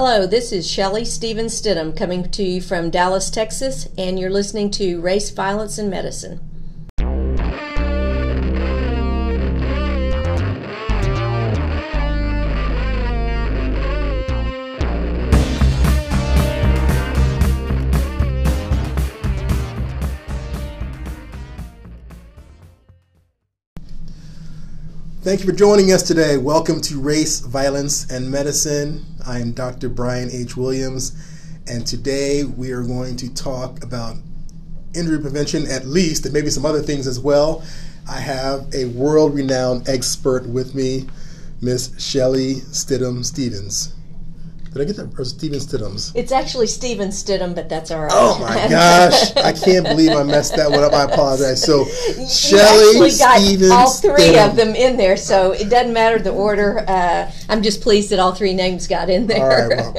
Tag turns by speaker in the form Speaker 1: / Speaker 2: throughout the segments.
Speaker 1: Hello, this is Shelley Stevens Stidham coming to you from Dallas, Texas, and you're listening to Race, Violence, and Medicine.
Speaker 2: Thank you for joining us today. Welcome to Race, Violence, and Medicine. I am Dr. Brian H. Williams, and today we are going to talk about injury prevention at least, and maybe some other things as well. I have a world renowned expert with me, Miss Shelley Stidham Stevens. Did I get that? Or Steven Stidham's?
Speaker 1: It's actually Steven Stidham, but that's all right.
Speaker 2: Oh my gosh! I can't believe I messed that one up. I apologize. So, Shelley
Speaker 1: Stevens, all three Stidham. of them in there, so it doesn't matter the order. Uh, I'm just pleased that all three names got in there.
Speaker 2: All right. Well,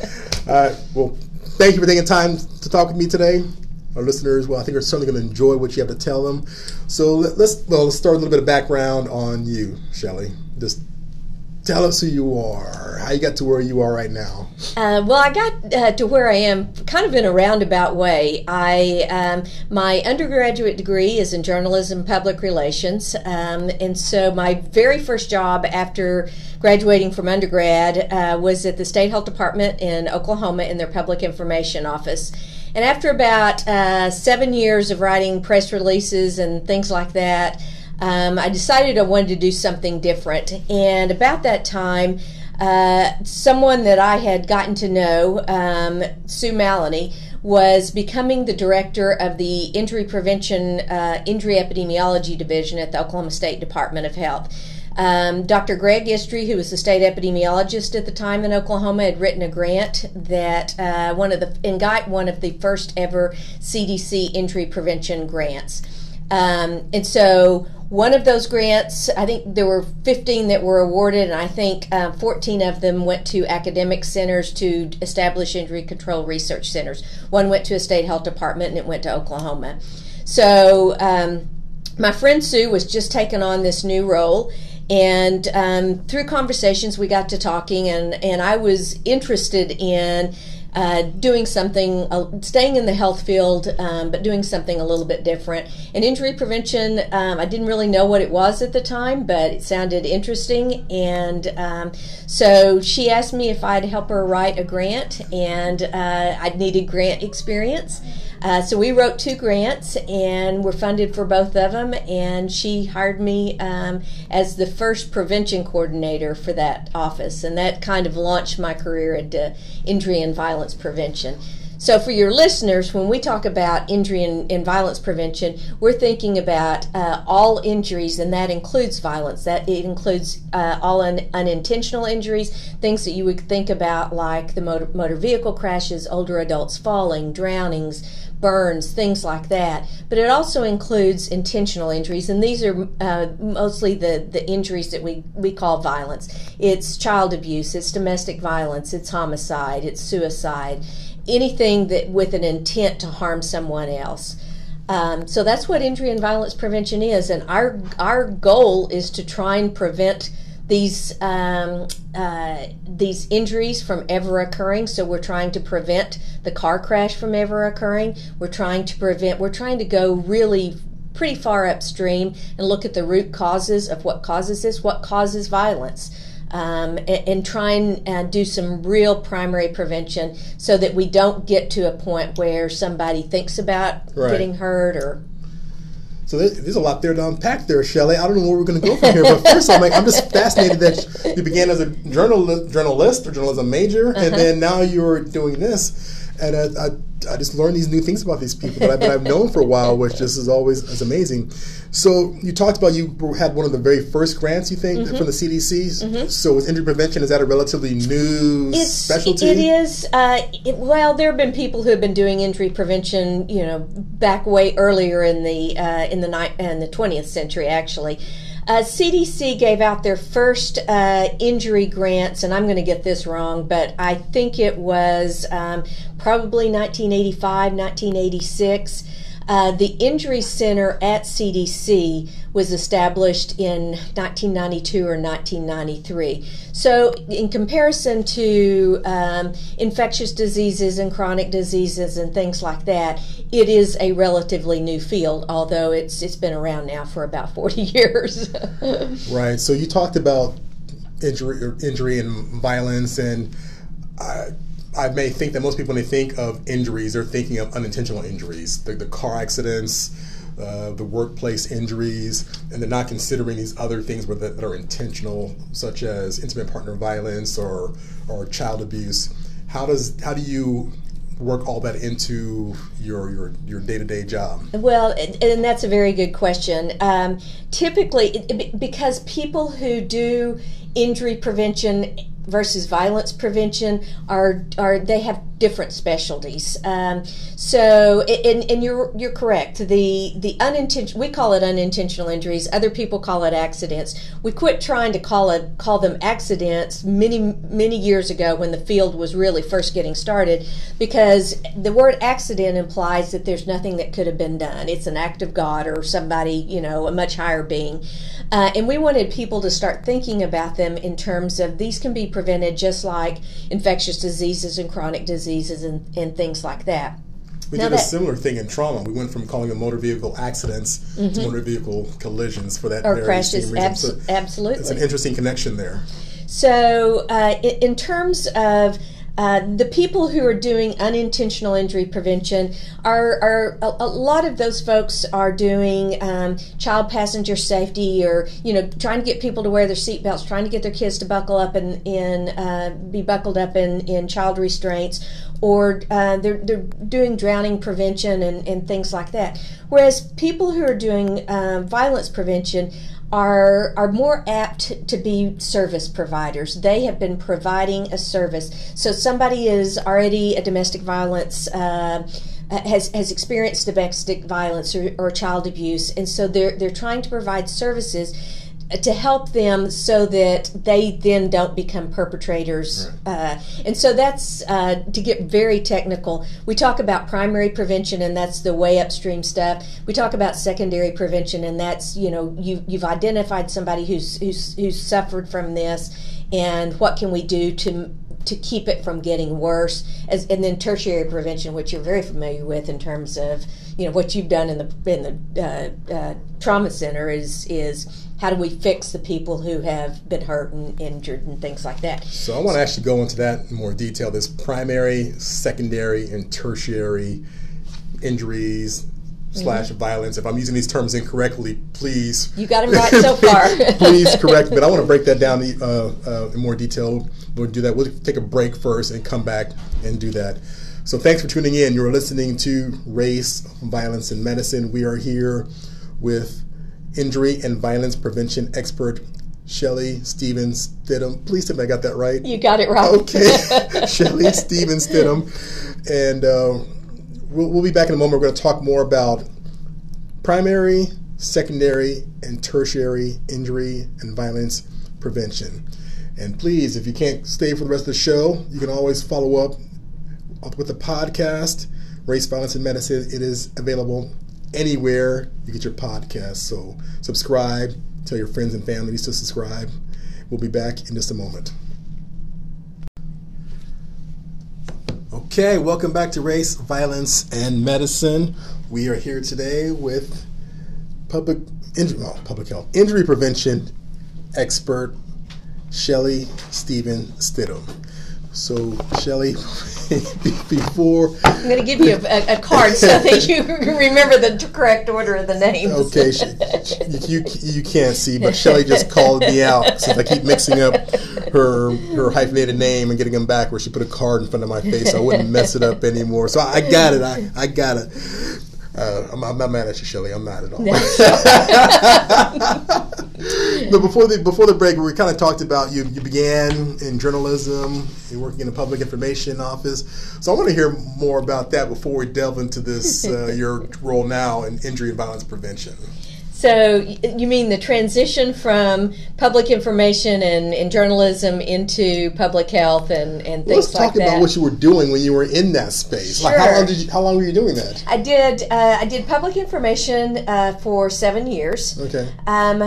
Speaker 2: all right. Well, thank you for taking time to talk with me today. Our listeners, well, I think are certainly going to enjoy what you have to tell them. So let, us well, let's start a little bit of background on you, Shelley. Just tell us who you are, how you got to where you are right now.
Speaker 1: Uh, well, I got uh, to where I am kind of in a roundabout way. I um, my undergraduate degree is in journalism, public relations, um, and so my very first job after graduating from undergrad uh, was at the state health department in Oklahoma in their public information office. And after about uh, seven years of writing press releases and things like that um, I decided I wanted to do something different. And about that time, uh, someone that I had gotten to know, um, Sue Mallonee, was becoming the director of the Injury Prevention, uh, Injury Epidemiology Division at the Oklahoma State Department of Health. Um, Dr. Greg Istre, who was the state epidemiologist at the time in Oklahoma, had written a grant that uh, one of the and got one of the first ever CDC injury prevention grants. Um, and so one of those grants, I think there were 15 that were awarded, and I think uh, 14 of them went to academic centers to establish injury control research centers. One went to a state health department, and it went to Oklahoma. So um, my friend Sue was just taking on this new role. And um, through conversations, we got to talking, and, and I was interested in uh, doing something, uh, staying in the health field, um, but doing something a little bit different. And injury prevention, um, I didn't really know what it was at the time, but it sounded interesting. And um, so she asked me if I'd help her write a grant, and uh, I needed grant experience. Uh, so we wrote two grants and were funded for both of them. And she hired me um, as the first prevention coordinator for that office. And that kind of launched my career into injury and violence prevention. So, for your listeners, when we talk about injury and, and violence prevention, we're thinking about uh, all injuries, and that includes violence. That it includes uh, all un, unintentional injuries, things that you would think about like the motor, motor vehicle crashes, older adults falling, drownings, burns, things like that. But it also includes intentional injuries, and these are uh, mostly the, the injuries that we, we call violence. It's child abuse, it's domestic violence, it's homicide, it's suicide, anything that with an intent to harm someone else. Um, so that's what injury and violence prevention is, and our our goal is to try and prevent these um, uh, these injuries from ever occurring. So we're trying to prevent the car crash from ever occurring. We're trying to prevent. We're trying to go really pretty far upstream and look at the root causes of what causes this, what causes violence. Um, and, and, try and uh, do some real primary prevention so that we don't get to a point where somebody thinks about right. getting hurt or
Speaker 2: so there's, there's, a lot there to unpack there, Shelley. I don't know where we're going to go from here, but first I'm like, I'm just fascinated that you began as a journal, journalist or journalism major, uh-huh. and then now you're doing this, and I, I I just learned these new things about these people that, I, that I've known for a while, which just is always is amazing. So you talked about you had one of the very first grants you think mm-hmm. from the CDC. Mm-hmm. So with injury prevention, is that a relatively new it's, specialty?
Speaker 1: It is. Uh, it, well, there have been people who have been doing injury prevention, you know, back way earlier in the uh, in the ni- in the twentieth century, actually. Uh, CDC gave out their first uh, injury grants, and I'm going to get this wrong, but I think it was um, probably 1985, 1986. Uh, the Injury Center at CDC was established in 1992 or 1993. So, in comparison to um, infectious diseases and chronic diseases and things like that, it is a relatively new field, although it's it's been around now for about 40 years.
Speaker 2: right. So you talked about injury, injury and violence, and I, I may think that most people, when they think of injuries, they're thinking of unintentional injuries, the, the car accidents, uh, the workplace injuries, and they're not considering these other things that, are intentional, such as intimate partner violence or or child abuse. How does how do you work all that into your your your day to day job?
Speaker 1: Well, and that's a very good question. Um, typically, because people who do injury prevention versus violence prevention are are they have different specialties. Um, so, and, and you're you're correct. The the unintentional we call it unintentional injuries. Other people call it accidents. We quit trying to call it call them accidents many many years ago when the field was really first getting started, because the word accident implies that there's nothing that could have been done. It's an act of God or somebody you know a much higher being, uh, and we wanted people to start thinking about them in terms of these can be prevented just like infectious diseases and chronic diseases diseases and, and things like that.
Speaker 2: We now did that, a similar thing in trauma. We went from calling them motor vehicle accidents mm-hmm. to motor vehicle collisions for that
Speaker 1: or
Speaker 2: very
Speaker 1: crashes.
Speaker 2: Same
Speaker 1: reason. Abs- so absolutely,
Speaker 2: it's an interesting connection there.
Speaker 1: So, uh, in terms of uh, the people who are doing unintentional injury prevention are, are a, a lot of those folks are doing um, child passenger safety or you know trying to get people to wear their seatbelts trying to get their kids to buckle up and uh, be buckled up in, in child restraints or uh, they're, they're doing drowning prevention and, and things like that. Whereas people who are doing um, violence prevention are are more apt to be service providers. They have been providing a service. So somebody is already a domestic violence. Uh, has has experienced domestic violence or, or child abuse, and so they're they're trying to provide services to help them so that they then don't become perpetrators. Right. Uh, and so that's uh, to get very technical. We talk about primary prevention, and that's the way upstream stuff. We talk about secondary prevention, and that's you know you you've identified somebody who's who's who's suffered from this, and what can we do to to keep it from getting worse as and then tertiary prevention which you're very familiar with in terms of you know what you've done in the in the uh, uh, trauma center is is how do we fix the people who have been hurt and injured and things like that.
Speaker 2: So I want to actually go into that in more detail. This primary, secondary, and tertiary injuries slash mm-hmm. violence. If I'm using these terms incorrectly, please.
Speaker 1: You got them right so far.
Speaker 2: please correct me. But I want to break that down uh, uh, in more detail. We'll do that. We'll take a break first and come back and do that. So thanks for tuning in. You're listening to Race, Violence, and Medicine. We are here with injury and violence prevention expert Shelly Stevens Stidham. Please tell me I got that right.
Speaker 1: You got it right.
Speaker 2: Okay, Shelly Stevens Stidham, and uh, we'll, we'll be back in a moment. We're going to talk more about primary, secondary, and tertiary injury and violence prevention. And please, if you can't stay for the rest of the show, you can always follow up with the podcast, Race, Violence, and Medicine. It is available anywhere you get your podcast. So subscribe, tell your friends and families to subscribe. We'll be back in just a moment. Okay, welcome back to Race, Violence, and Medicine. We are here today with public injury, well, public health injury prevention expert Shelly Stephen Stidham. So, Shelly, before
Speaker 1: I'm going to give you a, a, card so that you remember the correct order of the names.
Speaker 2: Okay, you you can't see, but Shelly just called me out since I keep mixing up her her hyphenated name and getting them back. Where she put a card in front of my face, so I wouldn't mess it up anymore. So I got it. I I got it. Uh, I'm, I'm, not mad at you, Shelly. I'm not at all. but before the before the break, we kind of talked about you. You began in journalism. You're working in a public information office. So I want to hear more about that before we delve into this uh, your role now in injury and violence prevention.
Speaker 1: So you mean the transition from public information and, and journalism into public health and, and things like that?
Speaker 2: Let's talk about what you were doing when you were in that space. Like how
Speaker 1: Sure.
Speaker 2: long did you, how long were you doing that?
Speaker 1: I did. Uh, I did public information uh, for seven years.
Speaker 2: Okay.
Speaker 1: Um,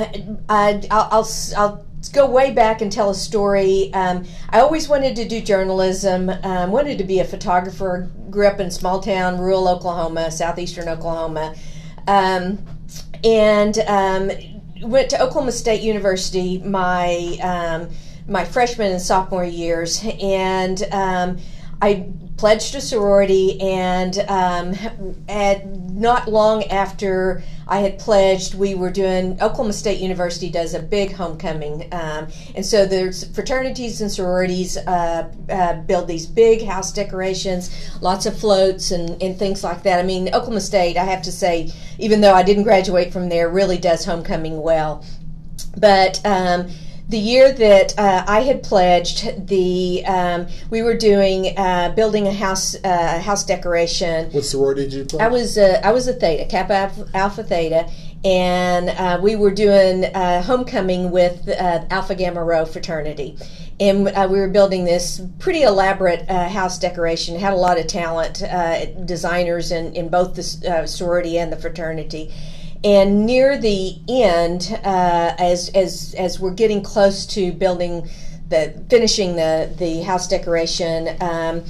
Speaker 1: I, I'll, I'll, I'll go way back and tell a story. Um, I always wanted to do journalism. Um, wanted to be a photographer. Grew up in small town, rural Oklahoma, southeastern Oklahoma, um, and um, went to Oklahoma State University. My um, my freshman and sophomore years, and um, I pledged a sorority, and um, at not long after I had pledged, we were doing Oklahoma State University does a big homecoming, um, and so there's fraternities and sororities uh, uh, build these big house decorations, lots of floats and, and things like that. I mean, Oklahoma State, I have to say, even though I didn't graduate from there, really does homecoming well. But um, the year that uh, I had pledged, the um, we were doing uh, building a house uh, house decoration.
Speaker 2: What sorority did you play?
Speaker 1: I was uh, I was a Theta Kappa Alpha, Alpha Theta, and uh, we were doing uh, homecoming with uh, Alpha Gamma Rho fraternity, and uh, we were building this pretty elaborate uh, house decoration. Had a lot of talent, uh, designers in in both the sorority and the fraternity. And near the end, uh, as as as we're getting close to building the finishing the the house decoration. Um,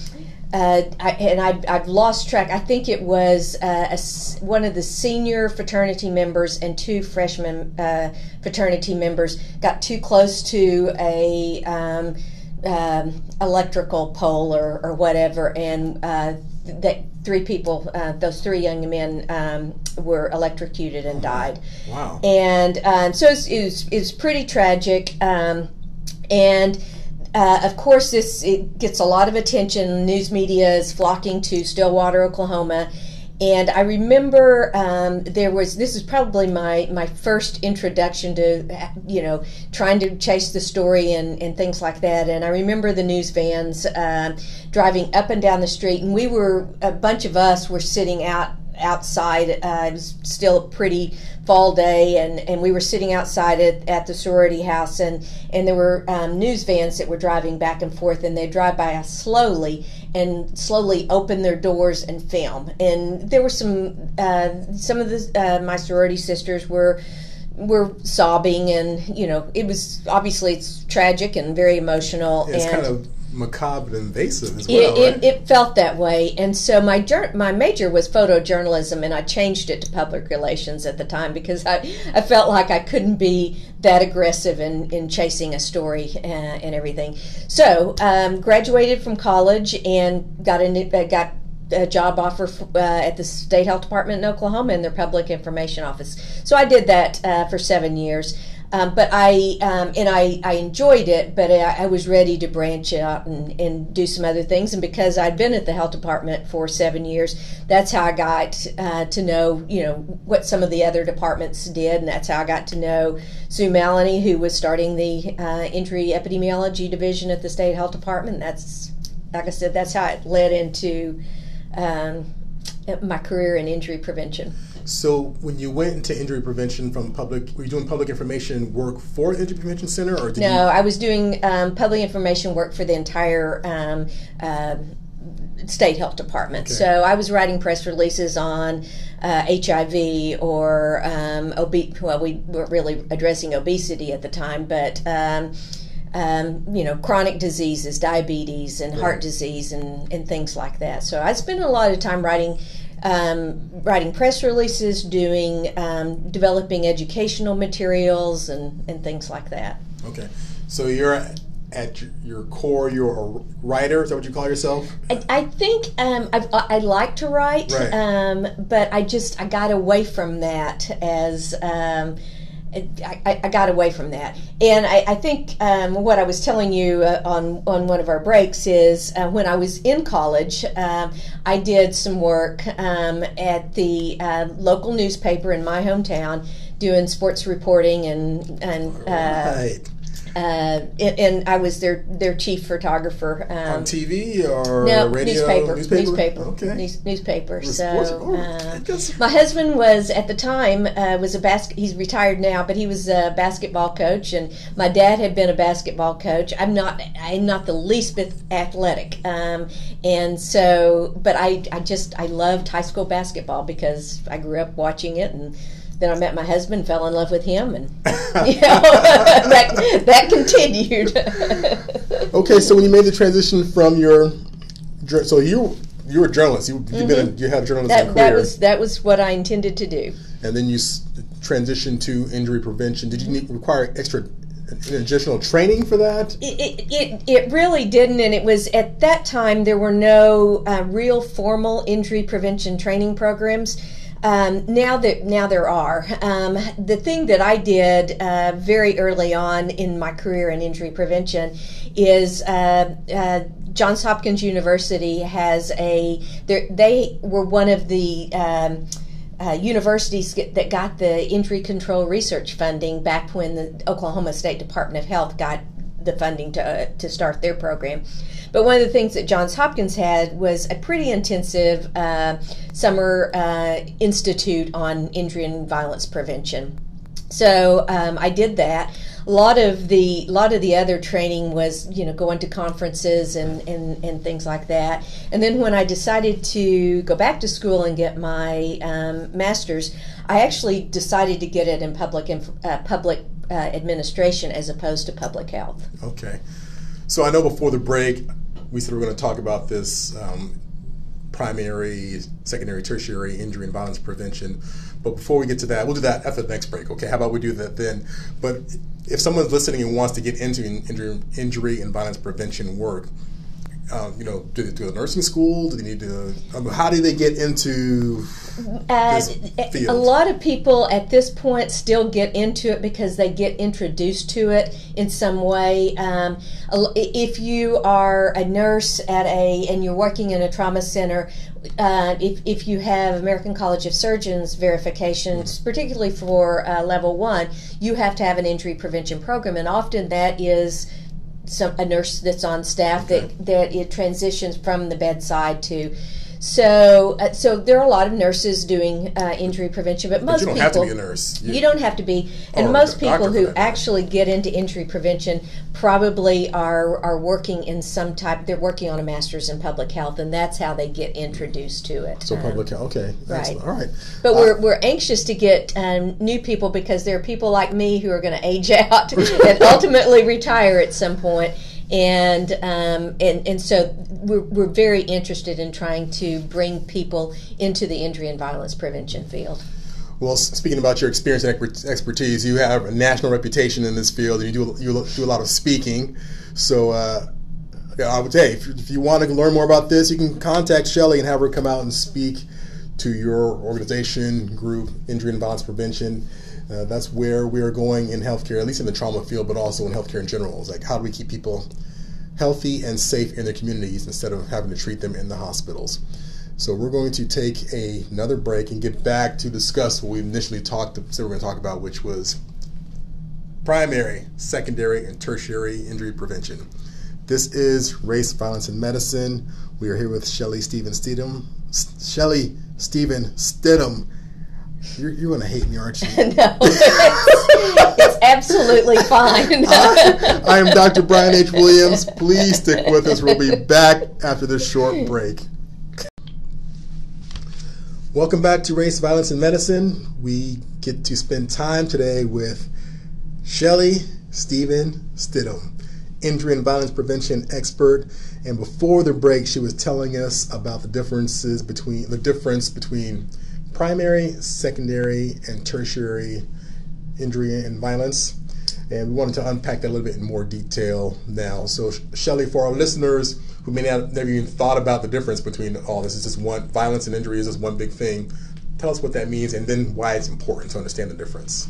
Speaker 1: uh, I, and I, I've lost track. I think it was uh, a one of the senior fraternity members and two freshman uh, fraternity members got too close to a um, um, electrical pole or, or whatever, and uh, that three people, uh, those three young men, um, were electrocuted and died
Speaker 2: wow.
Speaker 1: and um, so it's, it, was, it was pretty tragic. Um, and uh, of course, this it gets a lot of attention. News media is flocking to Stillwater, Oklahoma. And I remember um, there was this is probably my my first introduction to you know trying to chase the story and, and things like that. And I remember the news vans um driving up and down the street, and we were a bunch of us were sitting out outside. Uh, it was still a pretty fall day, and, and we were sitting outside at, at the sorority house, and, and there were um, news vans that were driving back and forth, and they drive by us slowly and slowly open their doors and film. And there were some uh, some of the uh, my sorority sisters were were sobbing, and you know it was obviously it's tragic and very emotional.
Speaker 2: It's
Speaker 1: and
Speaker 2: kind of macabre and invasive as
Speaker 1: it,
Speaker 2: well,
Speaker 1: it,
Speaker 2: right?
Speaker 1: it felt that way, and so my jour- my major was photojournalism, and I changed it to public relations at the time because I, I felt like I couldn't be that aggressive in, in chasing a story uh, and everything. So um, graduated from college and got a uh, got a job offer uh, at the state health department in Oklahoma in their public information office. So I did that uh, for seven years. Um, but I um, and I, I enjoyed it, but I, I was ready to branch out and, and do some other things. And because I'd been at the health department for seven years, that's how I got uh, to know you know what some of the other departments did, and that's how I got to know Sue Mallonee, who was starting the uh, injury epidemiology division at the state health department. That's like I said, that's how it led into um, my career in injury prevention.
Speaker 2: So when you went into injury prevention from public, were you doing public information work for Injury Prevention Center, or did
Speaker 1: No,
Speaker 2: you?
Speaker 1: I was doing um, public information work for the entire um, um state health department.
Speaker 2: Okay.
Speaker 1: So I was writing press releases on uh, HIV or um, well, we weren't really addressing obesity at the time, but. Um, um, you know, chronic diseases, diabetes, and heart disease, and, and things like that. So I spent a lot of time writing um, writing press releases, doing um, developing educational materials, and, and things like that.
Speaker 2: Okay, so you're at, at your- your core, you're a writer. Is that what you call yourself?
Speaker 1: I, I think um, I've, I like to write,
Speaker 2: Right.
Speaker 1: um, but I just I got away from that as um, I, I, got away from that, and I, I think um, what I was telling you uh, on on one of our breaks is uh, when I was in college, um, I did some work um, at the uh, local newspaper in my hometown, doing sports reporting and and uh,
Speaker 2: right.
Speaker 1: Uh, and, and, I was their their chief photographer.
Speaker 2: Um, On TV or
Speaker 1: no,
Speaker 2: radio?
Speaker 1: Newspaper.
Speaker 2: Newspaper.
Speaker 1: Newspaper.
Speaker 2: Okay.
Speaker 1: News, newspaper. So
Speaker 2: oh,
Speaker 1: uh, my husband was at the time uh, was a basket. He's retired now, but he was a basketball coach, and my dad had been a basketball coach. I'm not. I'm not the least bit athletic, um, and so, but I I just I loved high school basketball because I grew up watching it and then I met my husband, fell in love with him, and you know, that, that continued.
Speaker 2: okay, so when you made the transition from your, so you you were a journalist. You you've mm-hmm. been a, mm-hmm. you had a journalism
Speaker 1: that,
Speaker 2: career.
Speaker 1: That was that was what I intended to do.
Speaker 2: And then you s- transitioned to injury prevention. Did you need, require extra additional training for that?
Speaker 1: It, it, it really didn't, and it was at that time there were no uh, real formal injury prevention training programs. Um, now that now there are. Um, the thing that I did uh, very early on in my career in injury prevention is uh, uh, Johns Hopkins University has a they were one of the um, uh, universities that got the injury control research funding back when the Oklahoma State Department of Health got the funding to uh, to start their program. But one of the things that Johns Hopkins had was a pretty intensive uh, summer uh, institute on injury and violence prevention. So um, I did that. A lot of the lot of the other training was you know going to conferences and, and, and things like that. And then when I decided to go back to school and get my um, master's, I actually decided to get it in public uh, public uh, administration as opposed to public health.
Speaker 2: Okay. So I know before the break, we said we are going to talk about this um, primary, secondary, tertiary injury and violence prevention. But before we get to that, we'll do that after the next break. Okay, how about we do that then? But if someone's listening and wants to get into injury, injury and violence prevention work, um, you know, do they do a nursing school? Do they need to? Um, how do they get into uh,
Speaker 1: a lot of people at this point still get into it because they get introduced to it in some way. Um, if you are a nurse at a and you're working in a trauma center, uh, if, if you have American College of Surgeons verifications, mm-hmm. particularly for uh, level one, you have to have an injury prevention program, and often that is some a nurse that's on staff okay. that that it transitions from the bedside to so, uh, so there are a lot of nurses doing uh, injury prevention, but most
Speaker 2: but
Speaker 1: people
Speaker 2: have to be a nurse.
Speaker 1: You, you don't have to be, and most people who actually get into injury prevention probably are are working in some type. They're working on a master's in public health, and that's how they get introduced to it.
Speaker 2: So um, public health, okay, right? All right.
Speaker 1: But uh, we're we're anxious to get um, new people because there are people like me who are going to age out and ultimately retire at some point and um, and and so we're, we're very interested in trying to bring people into the injury and violence prevention field.
Speaker 2: Well, speaking about your experience and expertise, you have a national reputation in this field, and you do you do a lot of speaking. So, uh, I would say if, if you want to learn more about this, you can contact Shelly and have her come out and speak to your organization, group, injury and violence prevention. Uh, that's where we are going in healthcare, at least in the trauma field, but also in healthcare in general. It's like how do we keep people healthy and safe in their communities instead of having to treat them in the hospitals. So we're going to take a, another break and get back to discuss what we initially talked said we're going to talk about, which was primary, secondary, and tertiary injury prevention. This is Race, Violence, and Medicine. We are here with Shelly Stephen Stidham. Shelly Stephen Stidham you're, you're going to hate me, aren't you?
Speaker 1: no, it's, it's absolutely fine.
Speaker 2: I, I am Dr. Brian H. Williams. Please stick with us. We'll be back after this short break. Welcome back to Race, Violence, and Medicine. We get to spend time today with Shelly Stephen Stidham, injury and violence prevention expert. And before the break, she was telling us about the differences between the difference between primary, secondary, and tertiary injury and violence. And we wanted to unpack that a little bit in more detail now. So, Shelly, for our listeners who may not have never even thought about the difference between all this, is just one violence and injury is just one big thing. Tell us what that means and then why it's important to understand the difference.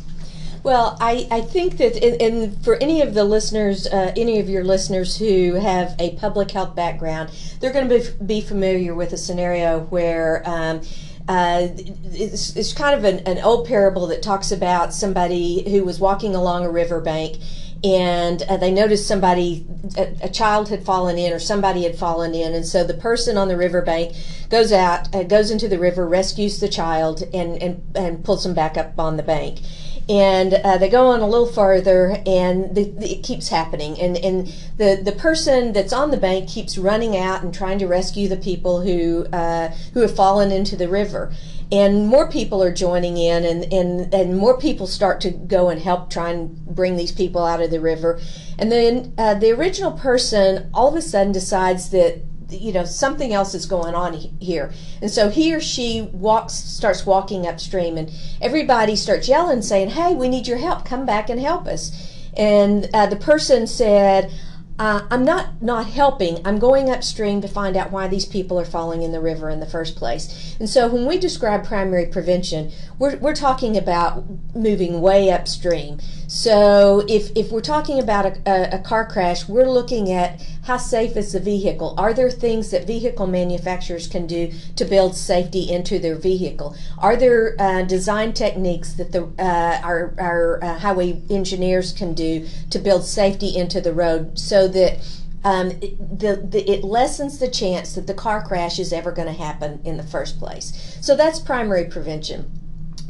Speaker 1: Well, I, I think that, and for any of the listeners, uh, any of your listeners who have a public health background, they're going to be, be familiar with a scenario where um, uh, it's, it's, kind of an, an, old parable that talks about somebody who was walking along a riverbank and uh, they noticed somebody, a, a, child had fallen in, or somebody had fallen in, and so the person on the riverbank goes out, uh, goes into the river, rescues the child, and, and, and pulls them back up on the bank. And uh, they go on a little farther, and the, the, it keeps happening. And, and the, the person that's on the bank keeps running out and trying to rescue the people who, uh, who have fallen into the river and more people are joining in and, and, and more people start to go and help try and bring these people out of the river and then uh, the original person all of a sudden decides that you know something else is going on here and so he or she walks starts walking upstream and everybody starts yelling saying hey we need your help come back and help us and uh, the person said uh, I'm not not helping. I'm going upstream to find out why these people are falling in the river in the first place. And so when we describe primary prevention, we're, we're talking about moving way upstream. So if, if we're talking about a, a, a car crash, we're looking at how safe is the vehicle? Are there things that vehicle manufacturers can do to build safety into their vehicle? Are there uh, design techniques that the uh, our, our uh, highway engineers can do to build safety into the road so that um, it, the, the, it lessens the chance that the car crash is ever going to happen in the first place. So that's primary prevention.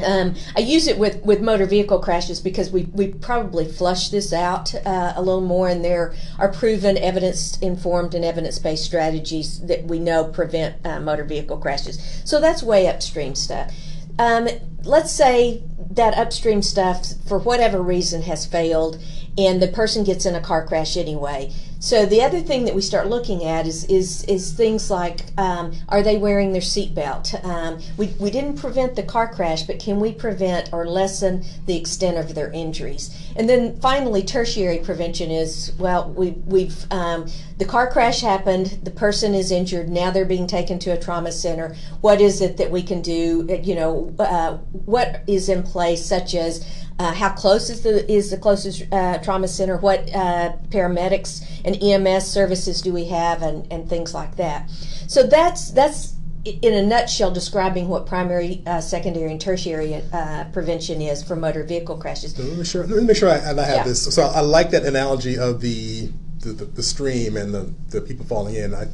Speaker 1: Um, I use it with, with motor vehicle crashes because we, we probably flush this out uh, a little more, and there are proven evidence informed and evidence based strategies that we know prevent uh, motor vehicle crashes. So that's way upstream stuff. Um, let's say that upstream stuff, for whatever reason, has failed, and the person gets in a car crash anyway. So the other thing that we start looking at is is is things like um, are they wearing their seatbelt? Um, we we didn't prevent the car crash, but can we prevent or lessen the extent of their injuries? And then finally, tertiary prevention is well, we we've um, the car crash happened, the person is injured, now they're being taken to a trauma center. What is it that we can do? You know, uh, what is in place, such as uh, how close is the is the closest uh, trauma center? What uh, paramedics and EMS services do we have, and, and things like that. So that's that's in a nutshell describing what primary, uh, secondary, and tertiary uh, prevention is for motor vehicle crashes.
Speaker 2: let me make sure. Let me make sure I, I have yeah. this. So I like that analogy of the the, the, the stream and the, the people falling in. I,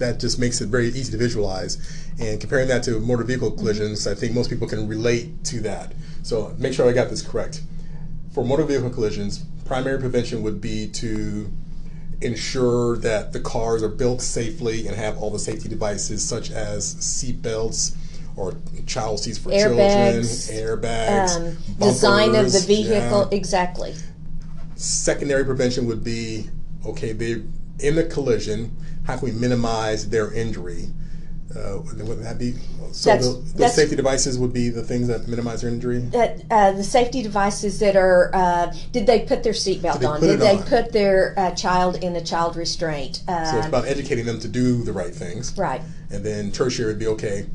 Speaker 2: that just makes it very easy to visualize. And comparing that to motor vehicle collisions, I think most people can relate to that. So make sure I got this correct. For motor vehicle collisions, primary prevention would be to ensure that the cars are built safely and have all the safety devices such as seat belts or child seats for
Speaker 1: airbags,
Speaker 2: children, airbags, um,
Speaker 1: bumpers, design of the vehicle, yeah. exactly.
Speaker 2: Secondary prevention would be okay, they're in the collision, how can we minimize their injury? Uh, would that be so? That's, the, the safety devices would be the things that minimize their injury.
Speaker 1: That uh, the safety devices that are. Uh, did they put their seatbelt on? Did they on? put their uh, child in a child restraint?
Speaker 2: so it's um, about educating them to do the right things.
Speaker 1: Right.
Speaker 2: And then tertiary would be okay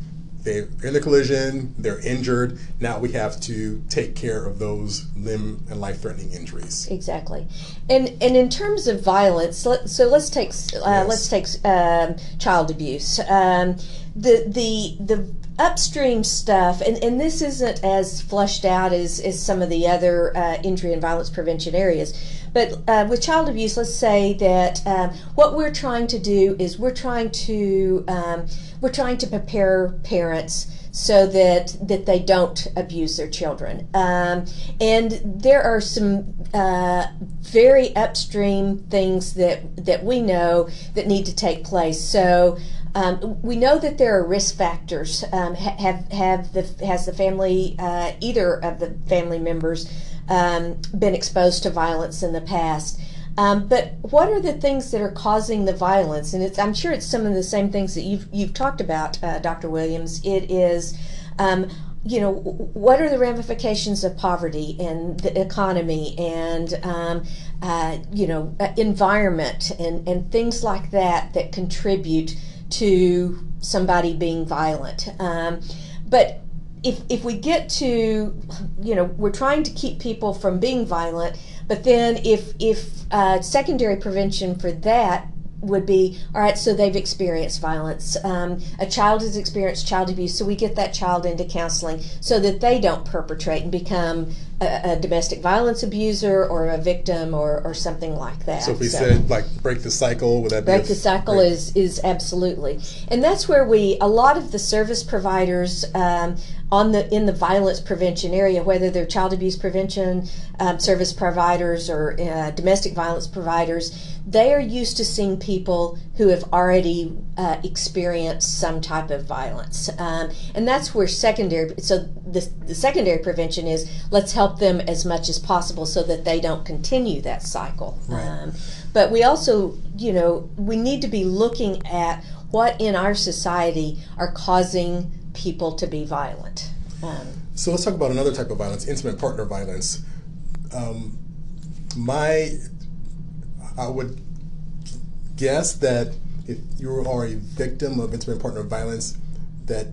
Speaker 2: they're in the collision, they're injured. Now we have to take care of those limb and life threatening injuries.
Speaker 1: Exactly. And and in terms of violence, so let's take uh, yes. let's take um, child abuse. Um, the the the upstream stuff, and, and this isn't as flushed out as, as some of the other uh, injury and violence prevention areas. But uh, with child abuse, let's say that um, what we're trying to do is we're trying to um, we're trying to prepare parents so that that they don't abuse their children. Um, and there are some uh, very upstream things that that we know that need to take place. So. Um, we know that there are risk factors. Um, have have the has the family uh, either of the family members um, been exposed to violence in the past. Um, but what are the things that are causing the violence? And I'm sure it's some of the same things that you've you've talked about, uh, Dr. Williams. It is, um, you know, what are the ramifications of poverty and the economy and um, uh, you know uh, environment and and things like that that contribute to somebody being violent. Um, but if if we get to you know we're trying to keep people from being violent but then if if uh, secondary prevention for that would be all right so they've experienced violence um, a child has experienced child abuse so we get that child into counseling so that they don't perpetrate and become a, a, domestic violence abuser or a victim or, or something like that.
Speaker 2: So if we so, said like break the cycle, would that
Speaker 1: break the cycle break? is is absolutely, and that's where we a lot of the service providers um, on the in the violence prevention area, whether they're child abuse prevention um, service providers or uh, domestic violence providers, they are used to seeing people who have already uh, experienced some type of violence, um, and that's where secondary. So the the secondary prevention is let's help them as much as possible so that they don't continue that cycle.
Speaker 2: Right. Um,
Speaker 1: but we also, you know, we need to be looking at what in our society are causing people to be violent. Um,
Speaker 2: so let's talk about another type of violence, intimate partner violence. Um, my, I would guess that if you are a victim of intimate partner violence, that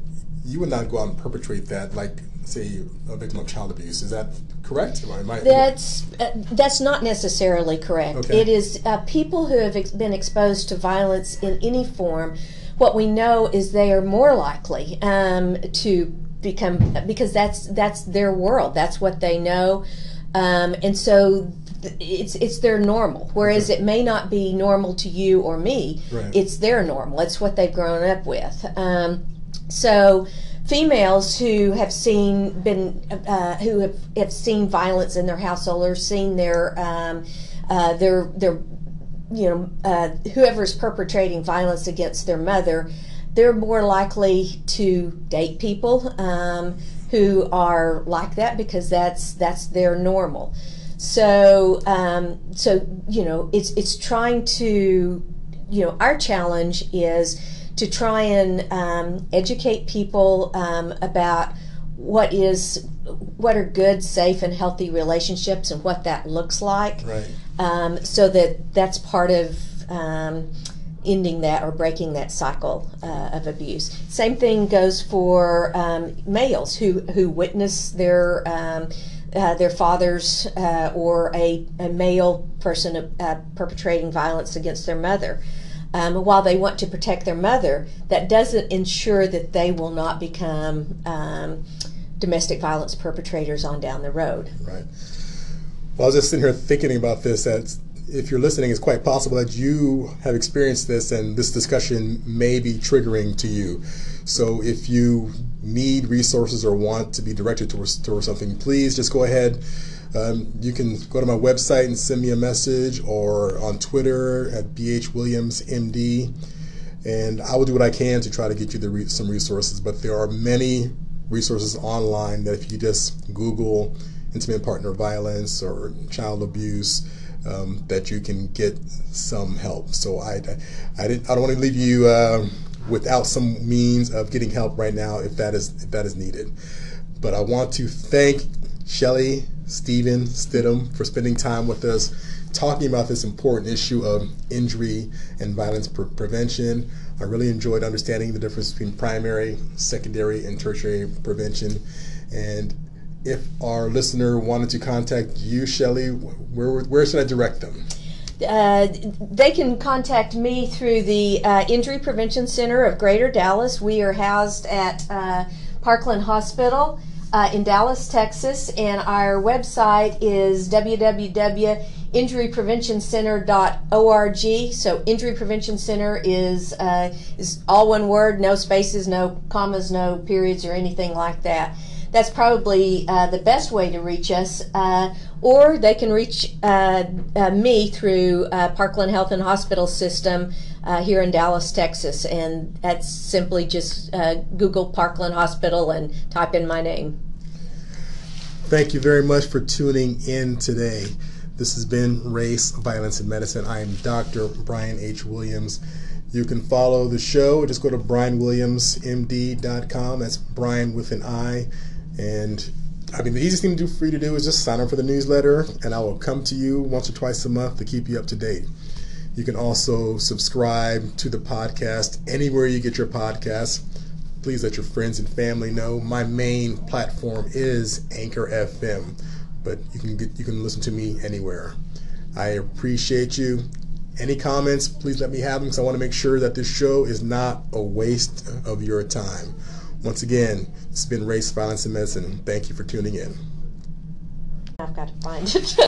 Speaker 2: you would not go out and perpetrate that, like say a victim of child abuse. Is that correct?
Speaker 1: Am I, that's uh, that's not necessarily correct. Okay. It is uh, people who have ex- been exposed to violence in any form what we know is they are more likely um, to become because that's that's their world. That's what they know, um, and so it's it's their normal. Whereas okay. it may not be normal to you or me. Right. It's their normal. It's what they've grown up with. Um, so females who have seen been uh, who have, have seen violence in their household or seen their um, uh, their their you know, uh, whoever's perpetrating violence against their mother, they're more likely to date people um, who are like that because that's that's their normal. So um, so you know, it's it's trying to you know our challenge is to try and um, educate people um, about what is what are good, safe, and healthy relationships and what that looks like.
Speaker 2: Right.
Speaker 1: Um, so that that's part of um, ending that or breaking that cycle uh, of abuse. Same thing goes for um, males who who witness their. Um, uh, their fathers uh, or a, a, male person uh, perpetrating violence against their mother. Um, while they want to protect their mother, that doesn't ensure that they will not become um, domestic violence perpetrators on down the road.
Speaker 2: Right. Well, I was just sitting here thinking about this. That if you're listening, it's quite possible that you have experienced this, and this discussion may be triggering to you. So, if you need resources or want to be directed towards, towards something, please just go ahead. Um, you can go to my website and send me a message, or on Twitter at bhwilliamsmd, and I will do what I can to try to get you the re- some resources. But there are many resources online that if you just Google intimate partner violence or child abuse, um, that you can get some help. So I, I, didn't, I don't want to leave you uh, without some means of getting help right now if that is if that is needed. But I want to thank Shelly Stephen Stidham for spending time with us talking about this important issue of injury and violence pre- prevention. I really enjoyed understanding the difference between primary, secondary, and tertiary prevention. And if our listener wanted to contact you, Shelly, where, where should I direct them?
Speaker 1: Uh, they can contact me through the uh, Injury Prevention Center of Greater Dallas. We are housed at uh, Parkland Hospital uh, in Dallas, Texas, and our website is www.injurypreventioncenter.org. So Injury Prevention Center is uh, is all one word, no spaces, no commas, no periods, or anything like that. That's probably uh, the best way to reach us. Uh, or they can reach uh, uh, me through uh, Parkland Health and Hospital System here in Dallas, Texas, and that's simply just Google Parkland Hospital and type in my name.
Speaker 2: Thank you very much for tuning in today. This has been Race, Violence, and Medicine. I am Dr. Brian H. Williams. You can follow the show. Just go to brianwilliamsmd.com. That's Brian with an I. And I mean, the easiest thing to do for you to do is just sign up for the newsletter, and I will come to you once or twice a month to keep you up to date. You can also subscribe to the podcast anywhere you get your podcasts. Please let your friends and family know. My main platform is Anchor FM but you can get you can listen to me anywhere. I appreciate you. Any comments, please let me have them because I want to make sure that this show is not a waste of your time. Once again, it's been Race, Violence, and Medicine. Thank you for tuning in.
Speaker 1: I've got to find it.